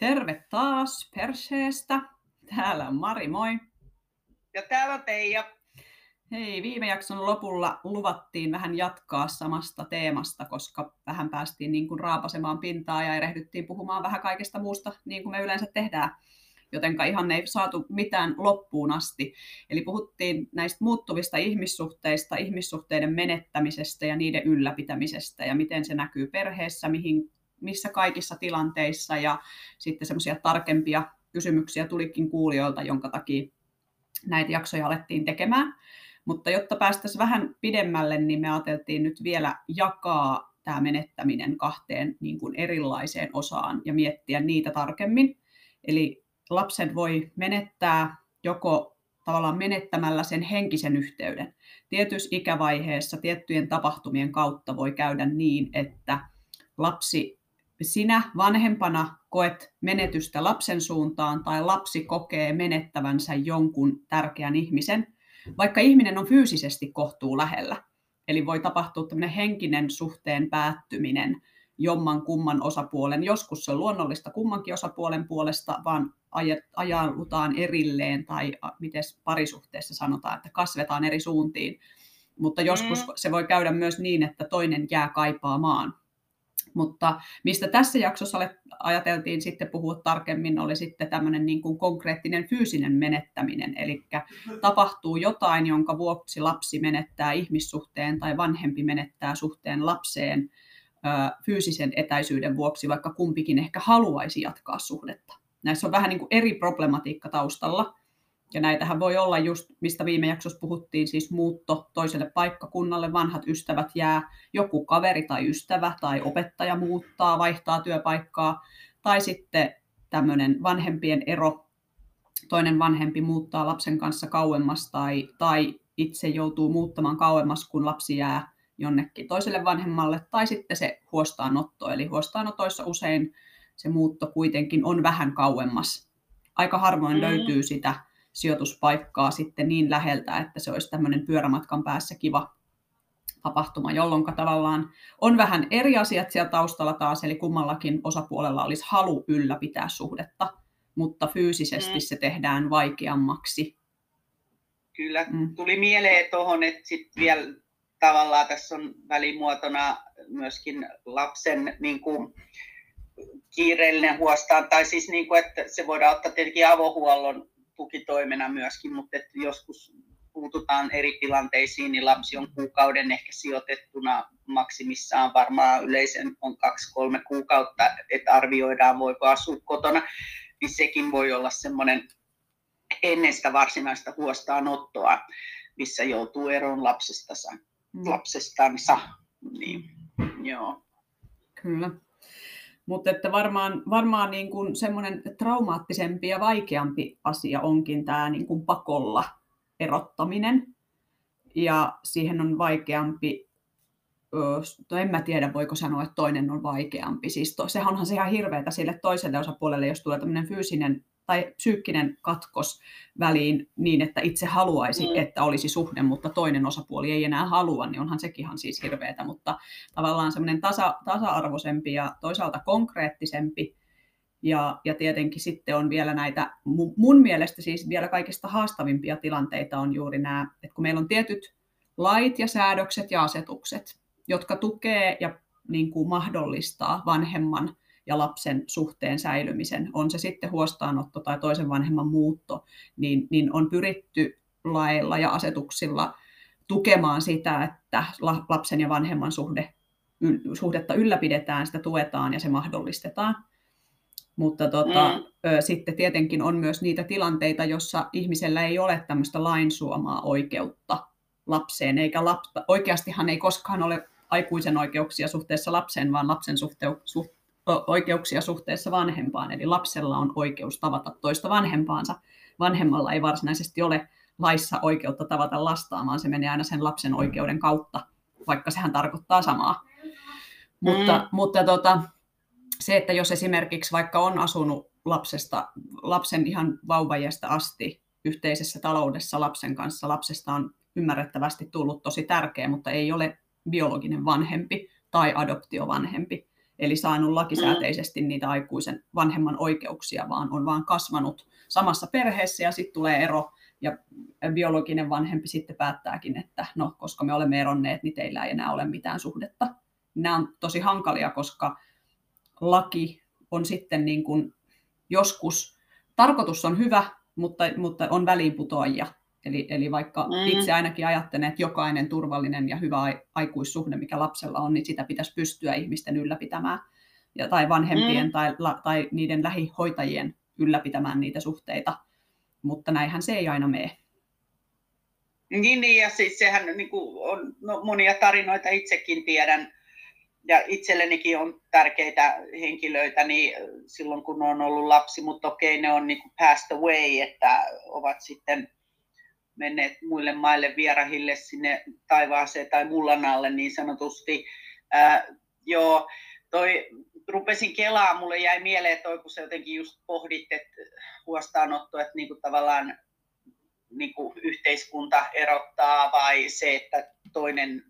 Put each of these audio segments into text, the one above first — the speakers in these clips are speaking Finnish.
Terve taas Perseestä. Täällä on Mari, moi. Ja täällä on Teija. Hei, viime jakson lopulla luvattiin vähän jatkaa samasta teemasta, koska vähän päästiin niin kuin raapasemaan pintaa ja erehdyttiin puhumaan vähän kaikesta muusta, niin kuin me yleensä tehdään. Jotenka ihan ei saatu mitään loppuun asti. Eli puhuttiin näistä muuttuvista ihmissuhteista, ihmissuhteiden menettämisestä ja niiden ylläpitämisestä ja miten se näkyy perheessä, mihin missä kaikissa tilanteissa ja sitten semmoisia tarkempia kysymyksiä tulikin kuulijoilta, jonka takia näitä jaksoja alettiin tekemään. Mutta jotta päästäisiin vähän pidemmälle, niin me ajateltiin nyt vielä jakaa tämä menettäminen kahteen niin kuin erilaiseen osaan ja miettiä niitä tarkemmin. Eli lapsen voi menettää joko tavallaan menettämällä sen henkisen yhteyden. Tietyssä ikävaiheessa tiettyjen tapahtumien kautta voi käydä niin, että lapsi sinä vanhempana koet menetystä lapsen suuntaan tai lapsi kokee menettävänsä jonkun tärkeän ihmisen, vaikka ihminen on fyysisesti kohtuu lähellä. Eli voi tapahtua tämmöinen henkinen suhteen päättyminen jomman kumman osapuolen. Joskus se on luonnollista kummankin osapuolen puolesta, vaan ajaudutaan erilleen tai miten parisuhteessa sanotaan, että kasvetaan eri suuntiin. Mutta joskus mm. se voi käydä myös niin, että toinen jää kaipaamaan mutta mistä tässä jaksossa ajateltiin sitten puhua tarkemmin, oli sitten tämmöinen niin kuin konkreettinen fyysinen menettäminen. Eli tapahtuu jotain, jonka vuoksi lapsi menettää ihmissuhteen tai vanhempi menettää suhteen lapseen fyysisen etäisyyden vuoksi, vaikka kumpikin ehkä haluaisi jatkaa suhdetta. Näissä on vähän niin kuin eri problematiikka taustalla. Ja näitähän voi olla just, mistä viime jaksossa puhuttiin, siis muutto toiselle paikkakunnalle, vanhat ystävät jää, joku kaveri tai ystävä tai opettaja muuttaa, vaihtaa työpaikkaa, tai sitten tämmöinen vanhempien ero, toinen vanhempi muuttaa lapsen kanssa kauemmas tai, tai itse joutuu muuttamaan kauemmas, kun lapsi jää jonnekin toiselle vanhemmalle, tai sitten se huostaanotto, eli huostaanotoissa usein se muutto kuitenkin on vähän kauemmas. Aika harvoin mm. löytyy sitä sijoituspaikkaa sitten niin läheltä, että se olisi tämmöinen pyörämatkan päässä kiva tapahtuma, jolloin tavallaan on vähän eri asiat siellä taustalla taas, eli kummallakin osapuolella olisi halu ylläpitää suhdetta, mutta fyysisesti mm. se tehdään vaikeammaksi. Kyllä, mm. tuli mieleen tuohon, että sitten vielä tavallaan tässä on välimuotona myöskin lapsen niin kuin, kiireellinen huostaan, tai siis niin kuin, että se voidaan ottaa tietenkin avohuollon tukitoimena myöskin, mutta että joskus puututaan eri tilanteisiin, niin lapsi on kuukauden ehkä sijoitettuna maksimissaan varmaan yleisen on kaksi-kolme kuukautta, että arvioidaan voiko asua kotona, niin sekin voi olla semmoinen ennen sitä varsinaista huostaanottoa, missä joutuu eroon lapsestansa. Mm. lapsestansa. Niin, joo. Kyllä. Mutta että varmaan, varmaan niin kuin semmoinen traumaattisempi ja vaikeampi asia onkin tämä niin kuin pakolla erottaminen. Ja siihen on vaikeampi, no en mä tiedä voiko sanoa, että toinen on vaikeampi. Siis to, sehän onhan se ihan hirveätä sille toiselle osapuolelle, jos tulee tämmöinen fyysinen tai psyykkinen katkos väliin niin, että itse haluaisi, mm. että olisi suhde, mutta toinen osapuoli ei enää halua, niin onhan sekin ihan siis hirveätä, mutta tavallaan semmoinen tasa, tasa-arvoisempi ja toisaalta konkreettisempi ja, ja tietenkin sitten on vielä näitä, mun mielestä siis vielä kaikista haastavimpia tilanteita on juuri nämä, että kun meillä on tietyt lait ja säädökset ja asetukset, jotka tukee ja niin kuin mahdollistaa vanhemman ja lapsen suhteen säilymisen, on se sitten huostaanotto tai toisen vanhemman muutto, niin, niin on pyritty lailla ja asetuksilla tukemaan sitä, että lapsen ja vanhemman suhde, suhdetta ylläpidetään, sitä tuetaan ja se mahdollistetaan. Mutta tota, mm. ö, sitten tietenkin on myös niitä tilanteita, jossa ihmisellä ei ole tämmöistä lainsuomaa oikeutta lapseen, eikä lapta, oikeastihan ei koskaan ole aikuisen oikeuksia suhteessa lapseen, vaan lapsen suhte, suht, oikeuksia suhteessa vanhempaan. Eli lapsella on oikeus tavata toista vanhempaansa. Vanhemmalla ei varsinaisesti ole laissa oikeutta tavata lastaan, vaan se menee aina sen lapsen oikeuden kautta, vaikka sehän tarkoittaa samaa. Mm. Mutta, mutta tota, se, että jos esimerkiksi vaikka on asunut lapsesta, lapsen ihan vauvajasta asti yhteisessä taloudessa lapsen kanssa, lapsesta on ymmärrettävästi tullut tosi tärkeä, mutta ei ole biologinen vanhempi tai adoptiovanhempi, eli saanut lakisääteisesti niitä aikuisen vanhemman oikeuksia, vaan on vaan kasvanut samassa perheessä ja sitten tulee ero ja biologinen vanhempi sitten päättääkin, että no, koska me olemme eronneet, niin teillä ei enää ole mitään suhdetta. Nämä on tosi hankalia, koska laki on sitten niin kuin joskus, tarkoitus on hyvä, mutta, mutta on väliinputoajia. Eli, eli vaikka mm. itse ainakin ajattelen, että jokainen turvallinen ja hyvä aikuissuhde, mikä lapsella on, niin sitä pitäisi pystyä ihmisten ylläpitämään. Ja, tai vanhempien mm. tai, la, tai niiden lähihoitajien ylläpitämään niitä suhteita. Mutta näinhän se ei aina mene. Niin, niin ja siis sehän niin kuin on no, monia tarinoita itsekin tiedän, ja itsellenikin on tärkeitä henkilöitä niin silloin, kun on ollut lapsi, mutta okei, ne on niin kuin passed away, että ovat sitten menneet muille maille vierahille sinne taivaaseen tai mullan alle niin sanotusti. Ää, joo, toi, rupesin kelaa, mulle jäi mieleen toi, kun sä jotenkin just pohdit, että huostaanotto, että niinku tavallaan niinku yhteiskunta erottaa vai se, että toinen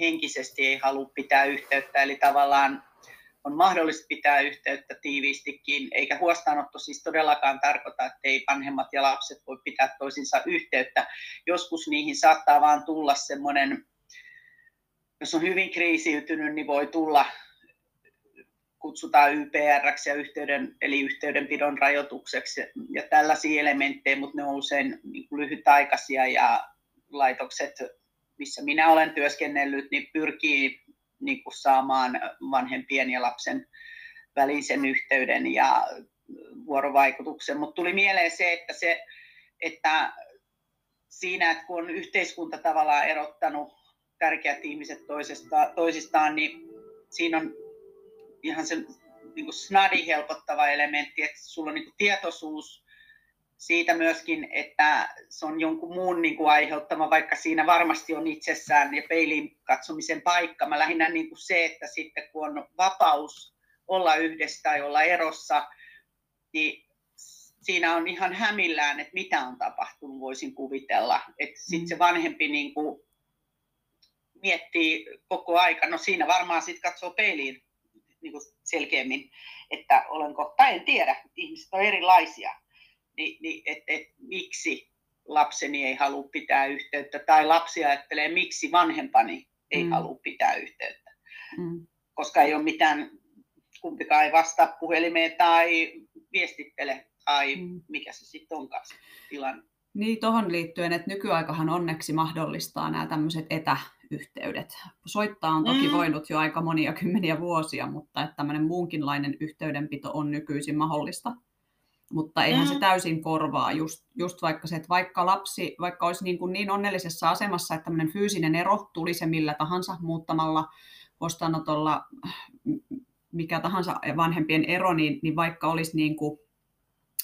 henkisesti ei halua pitää yhteyttä, eli tavallaan on mahdollista pitää yhteyttä tiiviistikin, eikä huostaanotto siis todellakaan tarkoita, että ei vanhemmat ja lapset voi pitää toisinsa yhteyttä. Joskus niihin saattaa vaan tulla semmoinen, jos on hyvin kriisiytynyt, niin voi tulla, kutsutaan YPR ja yhteyden, eli yhteydenpidon rajoitukseksi ja tällaisia elementtejä, mutta ne on usein niin lyhytaikaisia ja laitokset, missä minä olen työskennellyt, niin pyrkii niin kuin saamaan vanhempien ja lapsen välisen yhteyden ja vuorovaikutuksen. Mutta tuli mieleen se, että, se, että siinä, että kun on yhteiskunta tavallaan erottanut tärkeät ihmiset toisesta, toisistaan, niin siinä on ihan se niin kuin snadi helpottava elementti, että sulla on niin kuin tietoisuus siitä myöskin, että se on jonkun muun niin kuin aiheuttama, vaikka siinä varmasti on itsessään ja peilin katsomisen paikka. Mä lähinnä niin kuin se, että sitten kun on vapaus olla yhdessä tai olla erossa, niin siinä on ihan hämillään, että mitä on tapahtunut, voisin kuvitella. Että sitten se mm. vanhempi niin kuin miettii koko aika, no siinä varmaan sitten katsoo peiliin niin kuin selkeämmin, että olenko, tai en tiedä, ihmiset on erilaisia niin, niin et, et, miksi lapseni ei halua pitää yhteyttä, tai lapsi ajattelee, miksi vanhempani ei mm. halua pitää yhteyttä. Mm. Koska ei ole mitään, kumpikaan ei vastaa puhelimeen tai viestittele, tai mm. mikä se sitten onkaan se tilanne. Niin, tuohon liittyen, että nykyaikahan onneksi mahdollistaa nämä tämmöiset etäyhteydet. Soittaa on toki mm. voinut jo aika monia kymmeniä vuosia, mutta että tämmöinen muunkinlainen yhteydenpito on nykyisin mahdollista mutta eihän mm. se täysin korvaa. Just, just vaikka se, että vaikka lapsi vaikka olisi niin, kuin niin onnellisessa asemassa, että tämmöinen fyysinen ero tuli se millä tahansa muuttamalla vastaanotolla mikä tahansa vanhempien ero, niin, niin vaikka olisi niin kuin,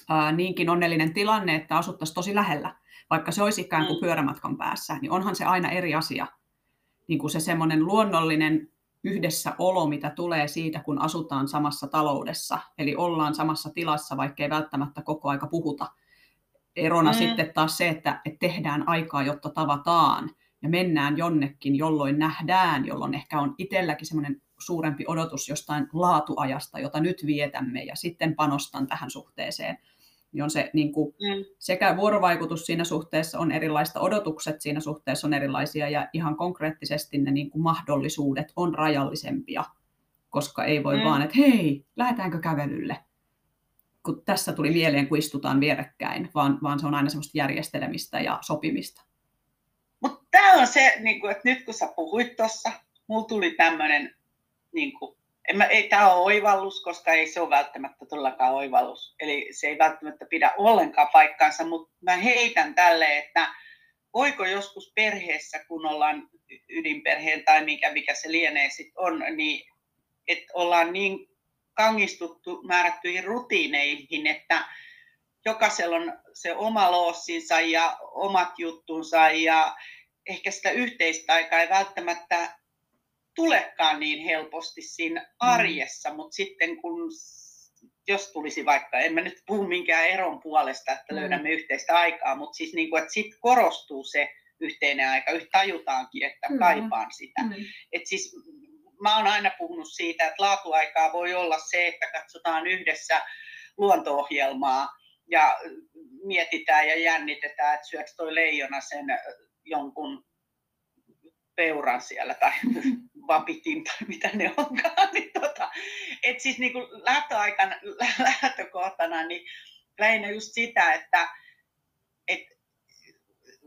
ää, niinkin onnellinen tilanne, että asuttaisiin tosi lähellä, vaikka se olisi ikään kuin mm. pyörämatkan päässä, niin onhan se aina eri asia. Niin kuin se semmoinen luonnollinen yhdessä olo, mitä tulee siitä, kun asutaan samassa taloudessa, eli ollaan samassa tilassa, vaikka ei välttämättä koko aika puhuta. Erona mm. sitten taas se, että, että tehdään aikaa, jotta tavataan ja mennään jonnekin, jolloin nähdään, jolloin ehkä on itselläkin semmoinen suurempi odotus jostain laatuajasta, jota nyt vietämme, ja sitten panostan tähän suhteeseen niin on se niin kuin, mm. sekä vuorovaikutus siinä suhteessa on erilaista, odotukset siinä suhteessa on erilaisia ja ihan konkreettisesti ne niin kuin mahdollisuudet on rajallisempia, koska ei voi mm. vaan, että hei, lähdetäänkö kävelylle, kun tässä tuli mieleen, kun istutaan vierekkäin, vaan, vaan se on aina semmoista järjestelemistä ja sopimista. Mutta tämä on se, niin kuin, että nyt kun sä puhuit tuossa, mulla tuli tämmöinen niin kuin, en mä, ei tämä ole oivallus, koska ei se ole välttämättä todellakaan oivallus. Eli se ei välttämättä pidä ollenkaan paikkaansa, mutta mä heitän tälle, että voiko joskus perheessä, kun ollaan ydinperheen tai mikä, mikä se lienee sit on, niin että ollaan niin kangistuttu määrättyihin rutiineihin, että jokaisella on se oma loossinsa ja omat juttunsa ja ehkä sitä yhteistä aikaa ei välttämättä tulekaan niin helposti siinä mm. arjessa, mm. mutta sitten kun jos tulisi vaikka, en mä nyt puhu minkään eron puolesta, että mm. löydämme yhteistä aikaa, mutta siis niin kuin, että sitten korostuu se yhteinen aika, tajutaankin, että mm. kaipaan sitä. Mm. Et siis mä oon aina puhunut siitä, että laatuaikaa voi olla se, että katsotaan yhdessä luonto-ohjelmaa ja mietitään ja jännitetään, että syöks toi leijona sen jonkun peuran siellä tai vapitin tai mitä ne onkaan. Niin tota, et siis niin kuin lähtöaikan lähtökohtana niin lähinnä just sitä, että et,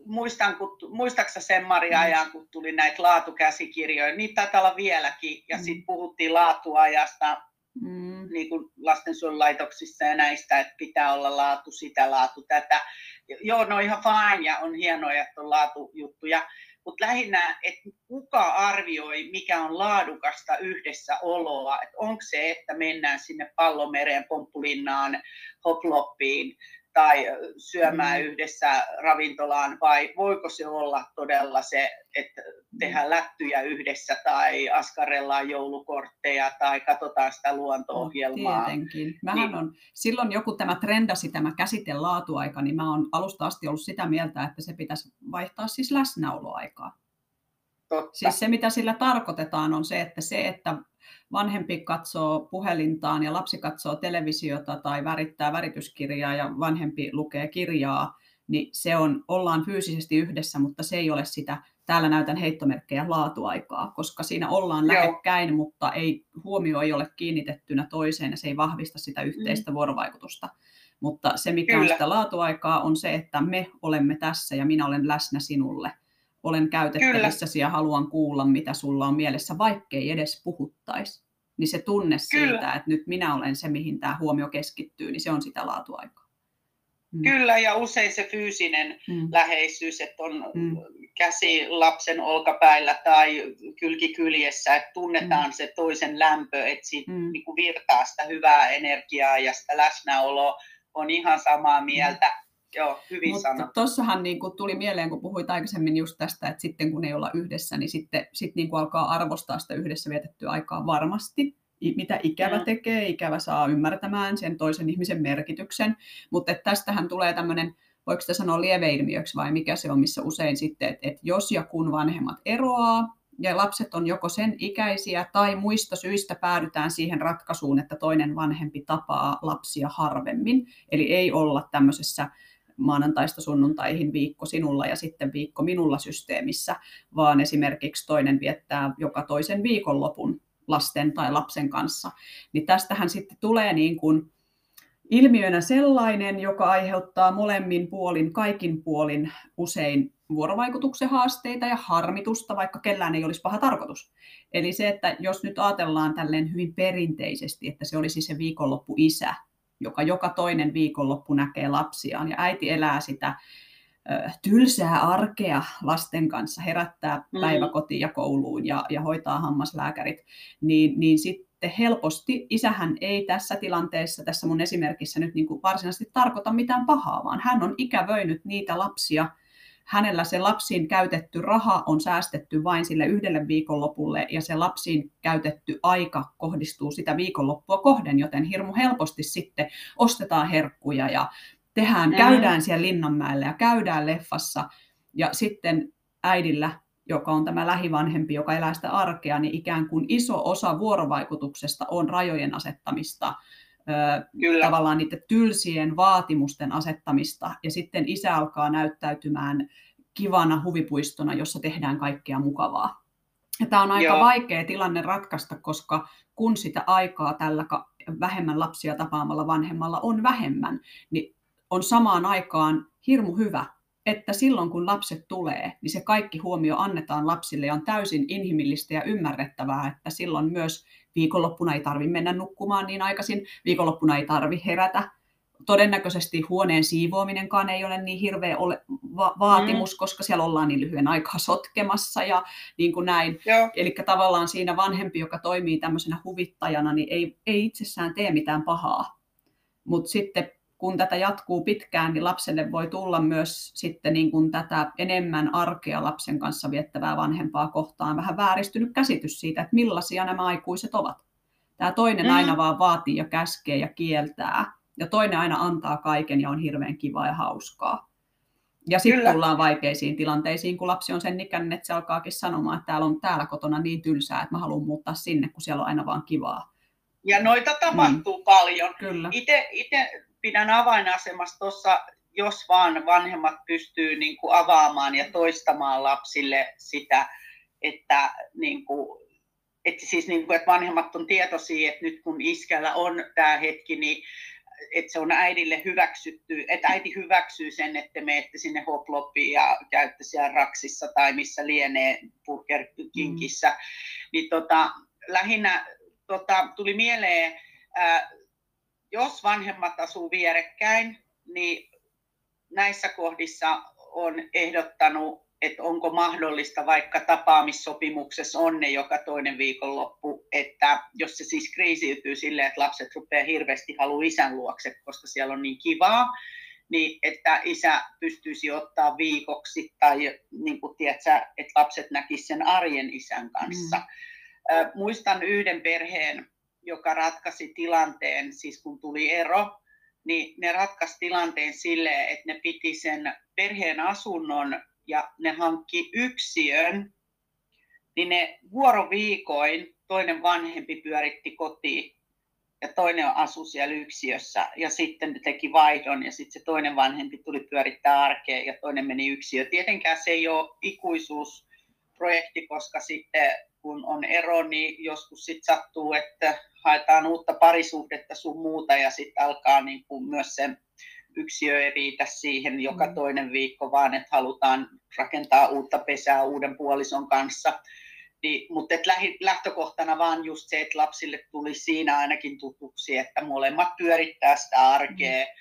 muistan, kun, muistatko sen Maria mm. ajan, kun tuli näitä laatukäsikirjoja, niitä taitaa olla vieläkin, ja mm. sitten puhuttiin laatuajasta mm. niin kuin lastensuojelulaitoksissa ja näistä, että pitää olla laatu sitä, laatu tätä. Joo, no ihan fine ja on hienoja, että on laatujuttuja, mutta lähinnä, että kuka arvioi, mikä on laadukasta yhdessä oloa, että onko se, että mennään sinne pallomereen, pomppulinnaan, hoploppiin, tai syömään mm. yhdessä ravintolaan, vai voiko se olla todella se, että tehdään lättyjä yhdessä tai askarellaan joulukortteja tai katsotaan sitä luonto-ohjelmaa. Tietenkin. Mähän niin. on, silloin joku tämä trendasi tämä käsite laatuaika, niin mä oon alusta asti ollut sitä mieltä, että se pitäisi vaihtaa siis läsnäoloaikaa. Totta. Siis se, mitä sillä tarkoitetaan, on se, että se, että vanhempi katsoo puhelintaan ja lapsi katsoo televisiota tai värittää värityskirjaa ja vanhempi lukee kirjaa, niin se on, ollaan fyysisesti yhdessä, mutta se ei ole sitä, täällä näytän heittomerkkejä laatuaikaa, koska siinä ollaan Joo. lähekkäin, mutta ei, huomio ei ole kiinnitettynä toiseen ja se ei vahvista sitä yhteistä mm. vuorovaikutusta. Mutta se, mikä Kyllä. on sitä laatuaikaa, on se, että me olemme tässä ja minä olen läsnä sinulle – olen käytettävissäsi ja haluan kuulla, mitä sulla on mielessä, vaikkei edes puhuttaisi. Niin se tunne Kyllä. siitä, että nyt minä olen se, mihin tämä huomio keskittyy, niin se on sitä laatuaikaa. Mm. Kyllä, ja usein se fyysinen mm. läheisyys, että on mm. käsi lapsen olkapäillä tai kylki kyljessä, että tunnetaan mm. se toisen lämpö, että siitä mm. niin kuin virtaa sitä hyvää energiaa ja sitä läsnäoloa, on ihan samaa mieltä. Mm Joo, hyvin Mutta sanottu. Tuossahan niin kuin tuli mieleen, kun puhuit aikaisemmin just tästä, että sitten kun ei olla yhdessä, niin sitten sit niin kuin alkaa arvostaa sitä yhdessä vietettyä aikaa varmasti. Mitä ikävä mm. tekee, ikävä saa ymmärtämään sen toisen ihmisen merkityksen. Mutta tästähän tulee tämmöinen, voiko sitä sanoa lieveilmiöksi vai mikä se on, missä usein sitten, että, että jos ja kun vanhemmat eroaa, ja lapset on joko sen ikäisiä tai muista syistä päädytään siihen ratkaisuun, että toinen vanhempi tapaa lapsia harvemmin. Eli ei olla tämmöisessä maanantaista sunnuntaihin viikko sinulla ja sitten viikko minulla systeemissä, vaan esimerkiksi toinen viettää joka toisen viikonlopun lasten tai lapsen kanssa. Niin tästähän sitten tulee niin kuin ilmiönä sellainen, joka aiheuttaa molemmin puolin, kaikin puolin usein vuorovaikutuksen haasteita ja harmitusta, vaikka kellään ei olisi paha tarkoitus. Eli se, että jos nyt ajatellaan tälleen hyvin perinteisesti, että se olisi se viikonloppu isä, joka joka toinen viikonloppu näkee lapsiaan ja äiti elää sitä tylsää arkea lasten kanssa, herättää mm. päiväkotiin ja kouluun ja, ja hoitaa hammaslääkärit, niin, niin sitten helposti isähän ei tässä tilanteessa, tässä mun esimerkissä nyt niin kuin varsinaisesti tarkoita mitään pahaa, vaan hän on ikävöinyt niitä lapsia, hänellä se lapsiin käytetty raha on säästetty vain sille yhdelle viikonlopulle ja se lapsiin käytetty aika kohdistuu sitä viikonloppua kohden, joten hirmu helposti sitten ostetaan herkkuja ja tehdään, mm. käydään siellä Linnanmäellä ja käydään leffassa ja sitten äidillä joka on tämä lähivanhempi, joka elää sitä arkea, niin ikään kuin iso osa vuorovaikutuksesta on rajojen asettamista, Kyllä. tavallaan niiden tylsien vaatimusten asettamista, ja sitten isä alkaa näyttäytymään kivana huvipuistona, jossa tehdään kaikkea mukavaa. Ja tämä on aika Joo. vaikea tilanne ratkaista, koska kun sitä aikaa tällä vähemmän lapsia tapaamalla vanhemmalla on vähemmän, niin on samaan aikaan hirmu hyvä, että silloin kun lapset tulee, niin se kaikki huomio annetaan lapsille ja on täysin inhimillistä ja ymmärrettävää, että silloin myös viikonloppuna ei tarvitse mennä nukkumaan niin aikaisin, viikonloppuna ei tarvitse herätä. Todennäköisesti huoneen siivoaminenkaan ei ole niin hirveä ole, va- vaatimus, mm. koska siellä ollaan niin lyhyen aikaa sotkemassa ja niin kuin näin. Eli tavallaan siinä vanhempi, joka toimii tämmöisenä huvittajana, niin ei, ei itsessään tee mitään pahaa. Mutta sitten kun tätä jatkuu pitkään, niin lapselle voi tulla myös sitten niin kuin tätä enemmän arkea lapsen kanssa viettävää vanhempaa kohtaan vähän vääristynyt käsitys siitä, että millaisia nämä aikuiset ovat. Tämä toinen aina mm. vaan vaatii ja käskee ja kieltää, ja toinen aina antaa kaiken ja on hirveän kiva ja hauskaa. Ja sitten tullaan vaikeisiin tilanteisiin, kun lapsi on sen ikäinen, että se alkaakin sanomaan, että täällä on täällä kotona niin tylsää, että mä haluan muuttaa sinne, kun siellä on aina vaan kivaa. Ja noita tapahtuu niin. paljon. Kyllä. Itse pidän avainasemassa tuossa, jos vaan vanhemmat pystyy niin kuin avaamaan ja toistamaan lapsille sitä, että, niin kuin, että, siis niin kuin, että vanhemmat on tietoisia, että nyt kun iskällä on tämä hetki, niin että se on äidille hyväksytty, että äiti hyväksyy sen, että menette sinne hoploppiin ja käytte siellä raksissa tai missä lienee Burger Kingissä. Mm. Niin tota, lähinnä tota, tuli mieleen, ää, jos vanhemmat asuu vierekkäin, niin näissä kohdissa on ehdottanut, että onko mahdollista vaikka tapaamissopimuksessa on ne joka toinen viikonloppu, että jos se siis kriisiytyy silleen, että lapset rupeaa hirveästi haluaa isän luokse, koska siellä on niin kivaa, niin että isä pystyisi ottaa viikoksi tai niin kuin tiedätkö, että lapset näkisivät sen arjen isän kanssa. Mm. muistan yhden perheen, joka ratkaisi tilanteen, siis kun tuli ero, niin ne ratkaisi tilanteen silleen, että ne piti sen perheen asunnon ja ne hankki yksiön, niin ne vuoroviikoin toinen vanhempi pyöritti kotiin ja toinen asui siellä yksiössä ja sitten ne teki vaihdon ja sitten se toinen vanhempi tuli pyörittää arkea ja toinen meni yksiö. Tietenkään se ei ole ikuisuusprojekti, koska sitten kun on ero, niin joskus sitten sattuu, että haetaan uutta parisuhdetta sun muuta ja sitten alkaa niin kuin myös se yksiö ei riitä siihen joka mm. toinen viikko, vaan että halutaan rakentaa uutta pesää uuden puolison kanssa. Niin, mutta et lähtökohtana vaan just se, että lapsille tuli siinä ainakin tutuksi, että molemmat pyörittää sitä arkea mm.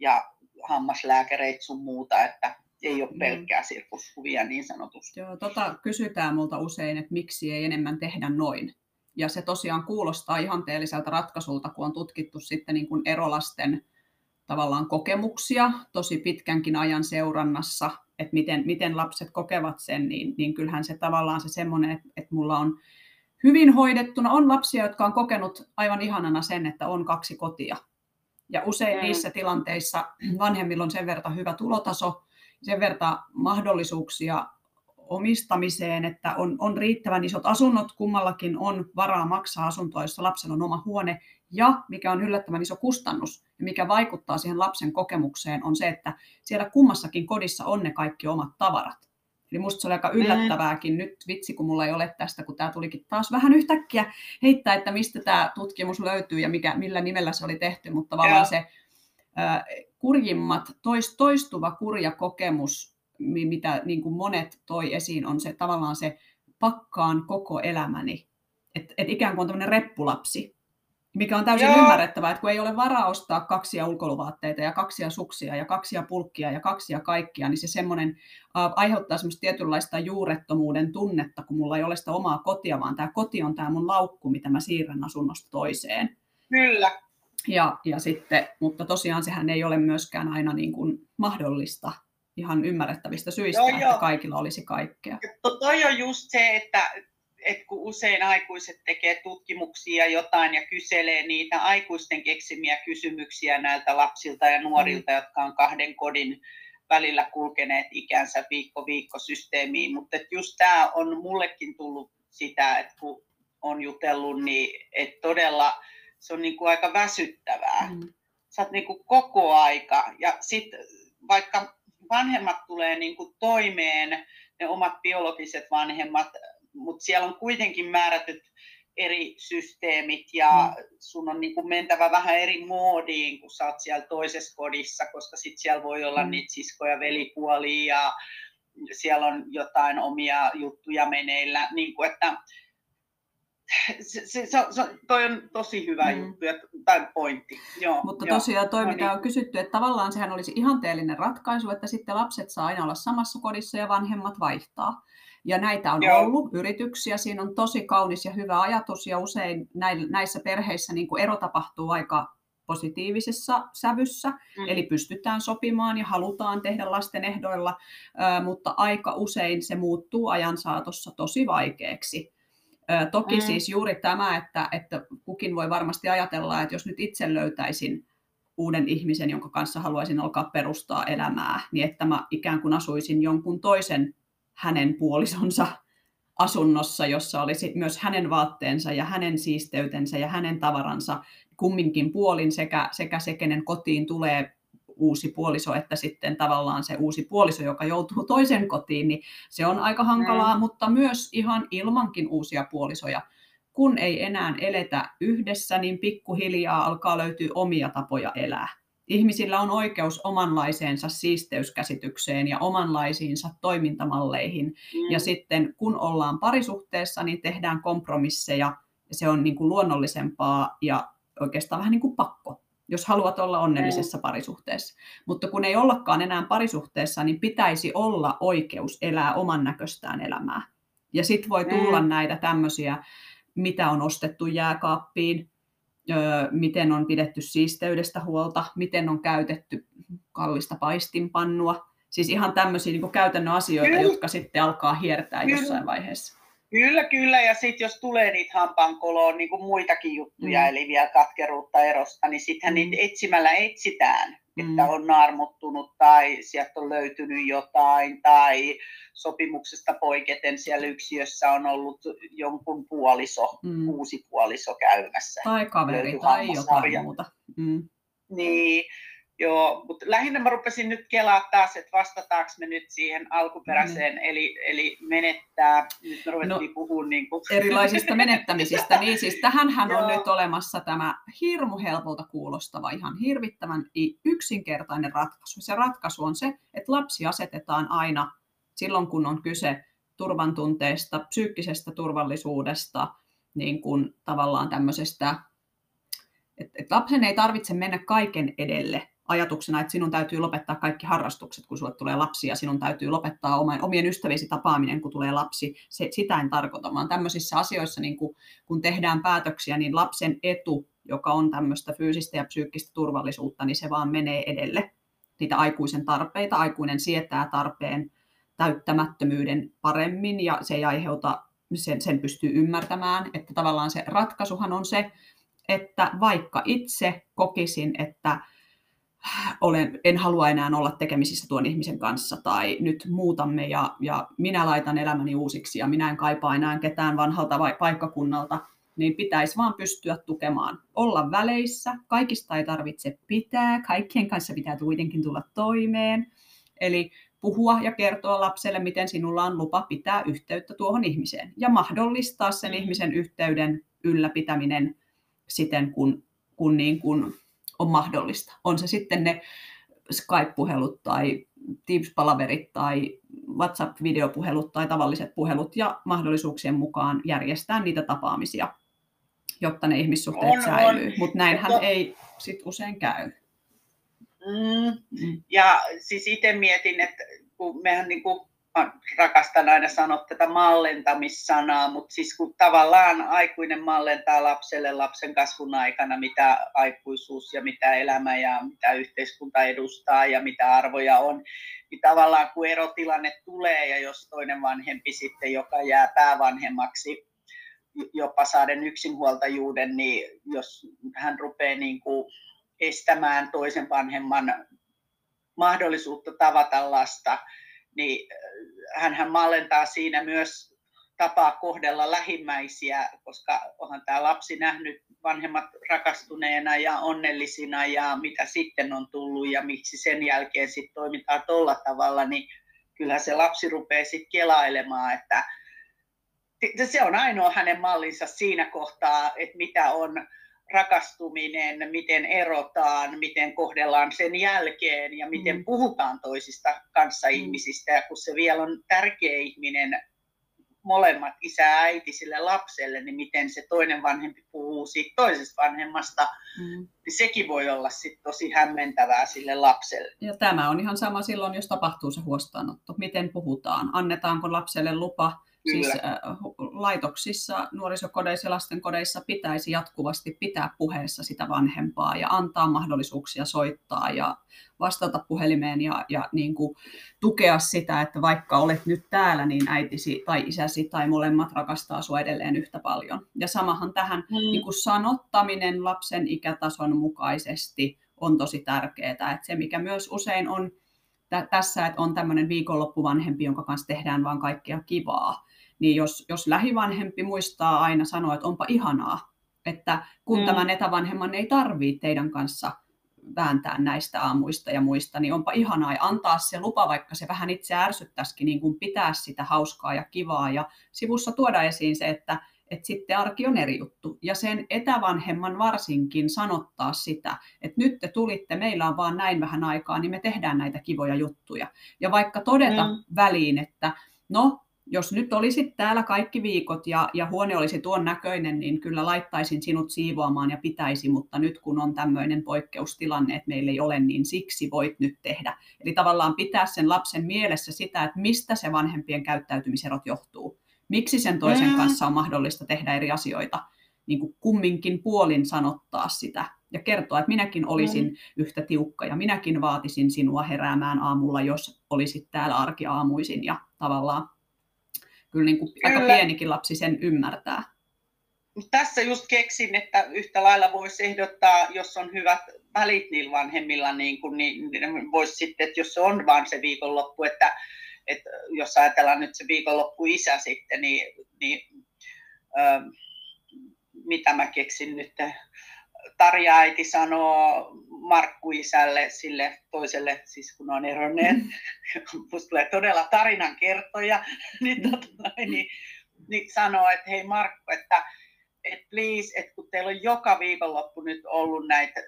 ja hammaslääkäreitä sun muuta, että ei ole mm. pelkkää sirkuskuvia niin sanotusti. Joo, tota kysytään multa usein, että miksi ei enemmän tehdä noin. Ja se tosiaan kuulostaa ihanteelliselta ratkaisulta, kun on tutkittu sitten niin kuin erolasten tavallaan kokemuksia tosi pitkänkin ajan seurannassa, että miten, miten lapset kokevat sen, niin, niin kyllähän se tavallaan se semmoinen, että, että mulla on hyvin hoidettuna, on lapsia, jotka on kokenut aivan ihanana sen, että on kaksi kotia. Ja usein mm. niissä tilanteissa vanhemmilla on sen verran hyvä tulotaso, sen verran mahdollisuuksia omistamiseen, että on, on riittävän isot asunnot, kummallakin on varaa maksaa asuntoa, jossa lapsella on oma huone, ja mikä on yllättävän iso kustannus, ja mikä vaikuttaa siihen lapsen kokemukseen, on se, että siellä kummassakin kodissa on ne kaikki omat tavarat. Eli musta se oli aika yllättävääkin. Nyt, vitsi kun mulla ei ole tästä, kun tämä tulikin taas vähän yhtäkkiä heittää, että mistä tämä tutkimus löytyy ja mikä, millä nimellä se oli tehty, mutta tavallaan se äh, kurjimmat, toist, toistuva kurja kokemus mitä niin kuin monet toi esiin, on se tavallaan se pakkaan koko elämäni. Että et ikään kuin on tämmöinen reppulapsi, mikä on täysin Joo. ymmärrettävää, että kun ei ole varaa ostaa kaksia ulkoiluvaatteita ja kaksia suksia ja kaksia pulkkia ja kaksia kaikkia, niin se semmoinen äh, aiheuttaa semmoista tietynlaista juurettomuuden tunnetta, kun mulla ei ole sitä omaa kotia, vaan tämä koti on tämä mun laukku, mitä mä siirrän asunnosta toiseen. Kyllä. Ja, ja sitten, mutta tosiaan sehän ei ole myöskään aina niin kuin mahdollista ihan ymmärrettävistä syistä, joo, että joo. kaikilla olisi kaikkea. To, toi on just se, että, että kun usein aikuiset tekee tutkimuksia jotain ja kyselee niitä aikuisten keksimiä kysymyksiä näiltä lapsilta ja nuorilta, mm. jotka on kahden kodin välillä kulkeneet ikänsä viikko viikko systeemiin, mutta just tämä on mullekin tullut sitä, että kun on jutellut, niin että todella se on niin kuin aika väsyttävää. Mm. Sä oot niin kuin koko aika ja sitten vaikka vanhemmat tulee niin kuin toimeen, ne omat biologiset vanhemmat, mutta siellä on kuitenkin määrätyt eri systeemit ja mm. sun on niin kuin mentävä vähän eri moodiin, kun sä oot siellä toisessa kodissa, koska sit siellä voi olla mm. niitä siskoja, velipuolia ja siellä on jotain omia juttuja meneillä, niin kuin että se, se, se, toi on tosi hyvä mm. juttu ja, tai pointti. Joo, Mutta joo. tosiaan toi, no mitä niin. on kysytty, että tavallaan sehän olisi ihanteellinen ratkaisu, että sitten lapset saa aina olla samassa kodissa ja vanhemmat vaihtaa. Ja näitä on Joo. ollut yrityksiä, siinä on tosi kaunis ja hyvä ajatus ja usein näissä perheissä niin kuin ero tapahtuu aika positiivisessa sävyssä, mm. eli pystytään sopimaan ja halutaan tehdä lasten ehdoilla, mutta aika usein se muuttuu ajan saatossa tosi vaikeaksi. Toki mm. siis juuri tämä, että, että kukin voi varmasti ajatella, että jos nyt itse löytäisin uuden ihmisen, jonka kanssa haluaisin alkaa perustaa elämää, niin että mä ikään kuin asuisin jonkun toisen hänen puolisonsa asunnossa, jossa olisi myös hänen vaatteensa ja hänen siisteytensä ja hänen tavaransa kumminkin puolin sekä, sekä se, kenen kotiin tulee uusi puoliso, että sitten tavallaan se uusi puoliso, joka joutuu toisen kotiin, niin se on aika hankalaa, mm. mutta myös ihan ilmankin uusia puolisoja. Kun ei enää eletä yhdessä, niin pikkuhiljaa alkaa löytyä omia tapoja elää. Ihmisillä on oikeus omanlaiseensa siisteyskäsitykseen ja omanlaisiinsa toimintamalleihin. Mm. Ja sitten kun ollaan parisuhteessa, niin tehdään kompromisseja ja se on niin kuin luonnollisempaa ja oikeastaan vähän niin kuin pakko jos haluat olla onnellisessa mm. parisuhteessa. Mutta kun ei ollakaan enää parisuhteessa, niin pitäisi olla oikeus elää oman näköistään elämää. Ja sitten voi tulla mm. näitä tämmöisiä, mitä on ostettu jääkaappiin, miten on pidetty siisteydestä huolta, miten on käytetty kallista paistinpannua. Siis ihan tämmöisiä niin käytännön asioita, Kyllä. jotka sitten alkaa hiertää Kyllä. jossain vaiheessa. Kyllä, kyllä. Ja sitten jos tulee niitä hampaankoloon niin kuin muitakin juttuja, mm. eli vielä katkeruutta erosta, niin sittenhän mm. niitä etsimällä etsitään, mm. että on naarmuttunut tai sieltä on löytynyt jotain tai sopimuksesta poiketen siellä yksiössä on ollut jonkun puoliso, mm. uusi puoliso käymässä. Tai kaveri tai jotain muuta. Mm. Niin, Joo, mutta lähinnä mä rupesin nyt kelaa taas, että vastataanko me nyt siihen alkuperäiseen, mm. eli, eli menettää, nyt me ruvettiin no, puhua niin kuin... erilaisista menettämisistä, niin siis tähänhän on nyt olemassa tämä hirmu helpolta kuulostava, ihan hirvittävän yksinkertainen ratkaisu. Se ratkaisu on se, että lapsi asetetaan aina silloin, kun on kyse turvantunteesta, psyykkisestä turvallisuudesta, niin kuin tavallaan tämmöisestä, että, että lapsen ei tarvitse mennä kaiken edelle, ajatuksena, että sinun täytyy lopettaa kaikki harrastukset, kun sulle tulee lapsi, ja sinun täytyy lopettaa omien ystäviesi tapaaminen, kun tulee lapsi. Se, sitä en tarkoita, vaan tämmöisissä asioissa, niin kun, kun tehdään päätöksiä, niin lapsen etu, joka on tämmöistä fyysistä ja psyykkistä turvallisuutta, niin se vaan menee edelle. Niitä aikuisen tarpeita, aikuinen sietää tarpeen täyttämättömyyden paremmin, ja se ei aiheuta, sen, sen pystyy ymmärtämään, että tavallaan se ratkaisuhan on se, että vaikka itse kokisin, että olen, en halua enää olla tekemisissä tuon ihmisen kanssa tai nyt muutamme ja, ja minä laitan elämäni uusiksi ja minä en kaipaa enää ketään vanhalta vai paikkakunnalta, niin pitäisi vaan pystyä tukemaan. Olla väleissä, kaikista ei tarvitse pitää, kaikkien kanssa pitää kuitenkin tulla toimeen. Eli puhua ja kertoa lapselle, miten sinulla on lupa pitää yhteyttä tuohon ihmiseen ja mahdollistaa sen mm. ihmisen yhteyden ylläpitäminen siten, kun, kun, niin kun on mahdollista. On se sitten ne Skype-puhelut tai Teams-palaverit tai WhatsApp-videopuhelut tai tavalliset puhelut ja mahdollisuuksien mukaan järjestää niitä tapaamisia, jotta ne ihmissuhteet on, säilyy. Mutta näinhän Mutta... ei sit usein käy. Mm. Mm. Ja siis itse mietin, että kun mehän niin kuin rakastan aina sanoa tätä mallentamissanaa, mutta siis kun tavallaan aikuinen mallentaa lapselle lapsen kasvun aikana, mitä aikuisuus ja mitä elämä ja mitä yhteiskunta edustaa ja mitä arvoja on, niin tavallaan kun erotilanne tulee ja jos toinen vanhempi sitten, joka jää päävanhemmaksi, jopa saaden yksinhuoltajuuden, niin jos hän rupeaa niin kuin estämään toisen vanhemman mahdollisuutta tavata lasta, niin äh, hän mallentaa siinä myös tapaa kohdella lähimmäisiä, koska onhan tämä lapsi nähnyt vanhemmat rakastuneena ja onnellisina ja mitä sitten on tullut ja miksi sen jälkeen sitten toimitaan tuolla tavalla, niin kyllä se lapsi rupeaa sitten kelailemaan, että se on ainoa hänen mallinsa siinä kohtaa, että mitä on rakastuminen, miten erotaan, miten kohdellaan sen jälkeen ja miten mm. puhutaan toisista kanssa mm. ihmisistä. Ja kun se vielä on tärkeä ihminen, molemmat isä ja äiti sille lapselle, niin miten se toinen vanhempi puhuu siitä toisesta vanhemmasta, mm. niin sekin voi olla sit tosi hämmentävää sille lapselle. Ja tämä on ihan sama silloin, jos tapahtuu se huostaanotto. Miten puhutaan? Annetaanko lapselle lupa Siis äh, laitoksissa, nuorisokodeissa ja lastenkodeissa pitäisi jatkuvasti pitää puheessa sitä vanhempaa ja antaa mahdollisuuksia soittaa ja vastata puhelimeen ja, ja niin kuin tukea sitä, että vaikka olet nyt täällä, niin äitisi tai isäsi tai molemmat rakastaa sinua edelleen yhtä paljon. Ja samahan tähän mm. niin kuin sanottaminen lapsen ikätason mukaisesti on tosi tärkeää. Että se, mikä myös usein on tässä, että on tämmöinen viikonloppuvanhempi, jonka kanssa tehdään vaan kaikkea kivaa, niin jos, jos lähivanhempi muistaa aina sanoa, että onpa ihanaa, että kun mm. tämän etävanhemman ei tarvitse teidän kanssa vääntää näistä aamuista ja muista, niin onpa ihanaa ja antaa se lupa, vaikka se vähän itse ärsyttäisikin, niin kuin pitää sitä hauskaa ja kivaa ja sivussa tuoda esiin se, että, että sitten arki on eri juttu. Ja sen etävanhemman varsinkin sanottaa sitä, että nyt te tulitte, meillä on vaan näin vähän aikaa, niin me tehdään näitä kivoja juttuja. Ja vaikka todeta mm. väliin, että no, jos nyt olisit täällä kaikki viikot ja, ja huone olisi tuon näköinen, niin kyllä laittaisin sinut siivoamaan ja pitäisi, mutta nyt kun on tämmöinen poikkeustilanne, että meillä ei ole, niin siksi voit nyt tehdä. Eli tavallaan pitää sen lapsen mielessä sitä, että mistä se vanhempien käyttäytymiserot johtuu. Miksi sen toisen mm. kanssa on mahdollista tehdä eri asioita, niin kuin kumminkin puolin sanottaa sitä ja kertoa, että minäkin olisin mm. yhtä tiukka ja minäkin vaatisin sinua heräämään aamulla, jos olisit täällä arkiaamuisin ja tavallaan kyllä, niin kuin kyllä. aika pienikin lapsi sen ymmärtää. Tässä just keksin, että yhtä lailla voisi ehdottaa, jos on hyvät välit niillä vanhemmilla, niin, kuin, niin, niin voisi sitten, että jos se on vain se viikonloppu, että, että jos ajatellaan nyt se viikonloppu isä sitten, niin, niin äh, mitä mä keksin nyt, Tarja äiti sanoo Markku isälle, sille toiselle, siis kun on eronneet, musta tulee todella tarinan kertoja, niin, tota, niin, niin sanoo, että hei Markku, että et please, että kun teillä on joka viikonloppu nyt ollut näitä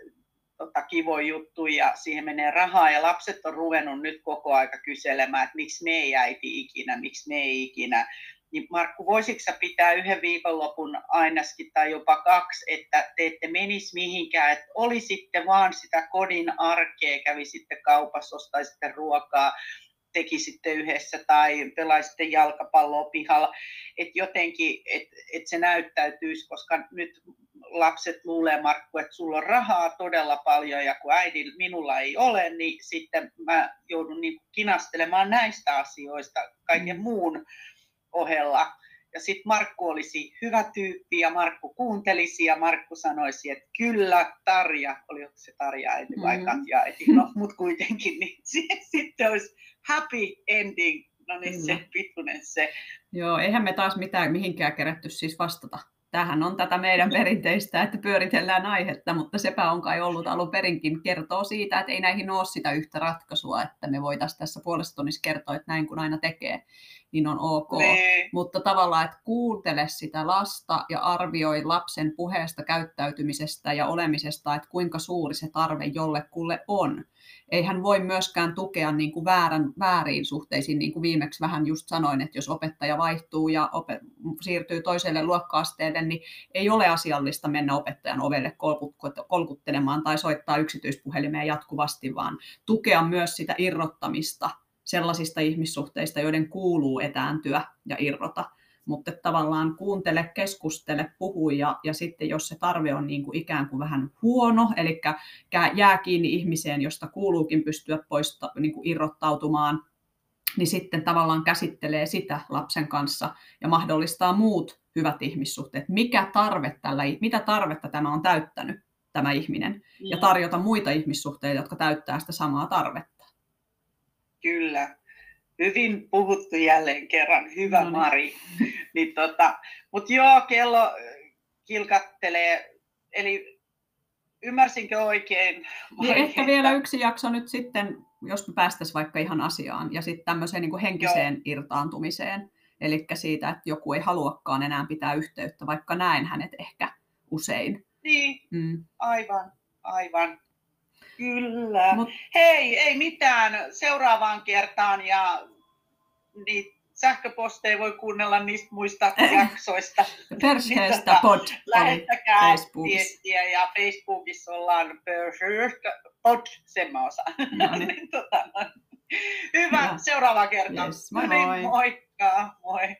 tota, kivoja juttuja ja siihen menee rahaa ja lapset on ruvennut nyt koko aika kyselemään, että miksi me ei äiti ikinä, miksi me ei ikinä, niin Markku, voisitko sä pitää yhden viikonlopun ainakin tai jopa kaksi, että te ette menisi mihinkään, että olisitte vaan sitä kodin arkea, kävisitte kaupassa, ostaisitte ruokaa, tekisitte yhdessä tai pelaisitte jalkapalloa pihalla, että jotenkin, että et se näyttäytyisi, koska nyt lapset luulee, Markku, että sulla on rahaa todella paljon ja kun äidin minulla ei ole, niin sitten mä joudun niin kinastelemaan näistä asioista kaiken mm. muun ohella. Ja sitten Markku olisi hyvä tyyppi ja Markku kuuntelisi ja Markku sanoisi, että kyllä Tarja, oli se Tarja äiti vai mm-hmm. Katja äiti, no mut kuitenkin, niin sitten olisi happy ending, no niin mm. se pituinen se. Joo, eihän me taas mitään mihinkään kerätty siis vastata tähän on tätä meidän perinteistä, että pyöritellään aihetta, mutta sepä on kai ollut alun perinkin kertoo siitä, että ei näihin ole sitä yhtä ratkaisua, että me voitaisiin tässä puolesta tunnissa kertoa, että näin kun aina tekee, niin on ok. Ne. Niin. Mutta tavallaan, että kuuntele sitä lasta ja arvioi lapsen puheesta, käyttäytymisestä ja olemisesta, että kuinka suuri se tarve jollekulle on ei hän voi myöskään tukea niin kuin väärän, vääriin suhteisiin, niin kuin viimeksi vähän just sanoin, että jos opettaja vaihtuu ja opet- siirtyy toiselle luokkaasteelle, niin ei ole asiallista mennä opettajan ovelle kolkuttelemaan tai soittaa yksityispuhelimeen jatkuvasti, vaan tukea myös sitä irrottamista sellaisista ihmissuhteista, joiden kuuluu etääntyä ja irrota mutta tavallaan kuuntele, keskustele, puhu ja, ja sitten jos se tarve on niin kuin ikään kuin vähän huono, eli jää kiinni ihmiseen, josta kuuluukin pystyä poista, niin kuin irrottautumaan, niin sitten tavallaan käsittelee sitä lapsen kanssa ja mahdollistaa muut hyvät ihmissuhteet. Mikä tarve tällä, mitä tarvetta tämä on täyttänyt, tämä ihminen, ja mm. tarjota muita ihmissuhteita, jotka täyttää sitä samaa tarvetta. Kyllä, hyvin puhuttu jälleen kerran. Hyvä no niin. Mari. niin tota, Mutta joo, kello kilkattelee. Eli ymmärsinkö oikein? Niin ehkä vielä yksi jakso nyt sitten, jos me päästäisiin vaikka ihan asiaan, ja sitten tämmöiseen niin henkiseen joo. irtaantumiseen. Eli siitä, että joku ei haluakaan enää pitää yhteyttä, vaikka näen hänet ehkä usein. Niin, mm. aivan, aivan. Kyllä. Mut... Hei, ei mitään. Seuraavaan kertaan ja niin sähköposteja voi kuunnella niistä muista jaksoista. Persheestä niin, pod. Lähettäkää viestiä ja Facebookissa ollaan pod, sen mä osaan. No niin. tota, Hyvä, Hyvä. seuraava kerta. Yes, moi moi. Moikka, moi.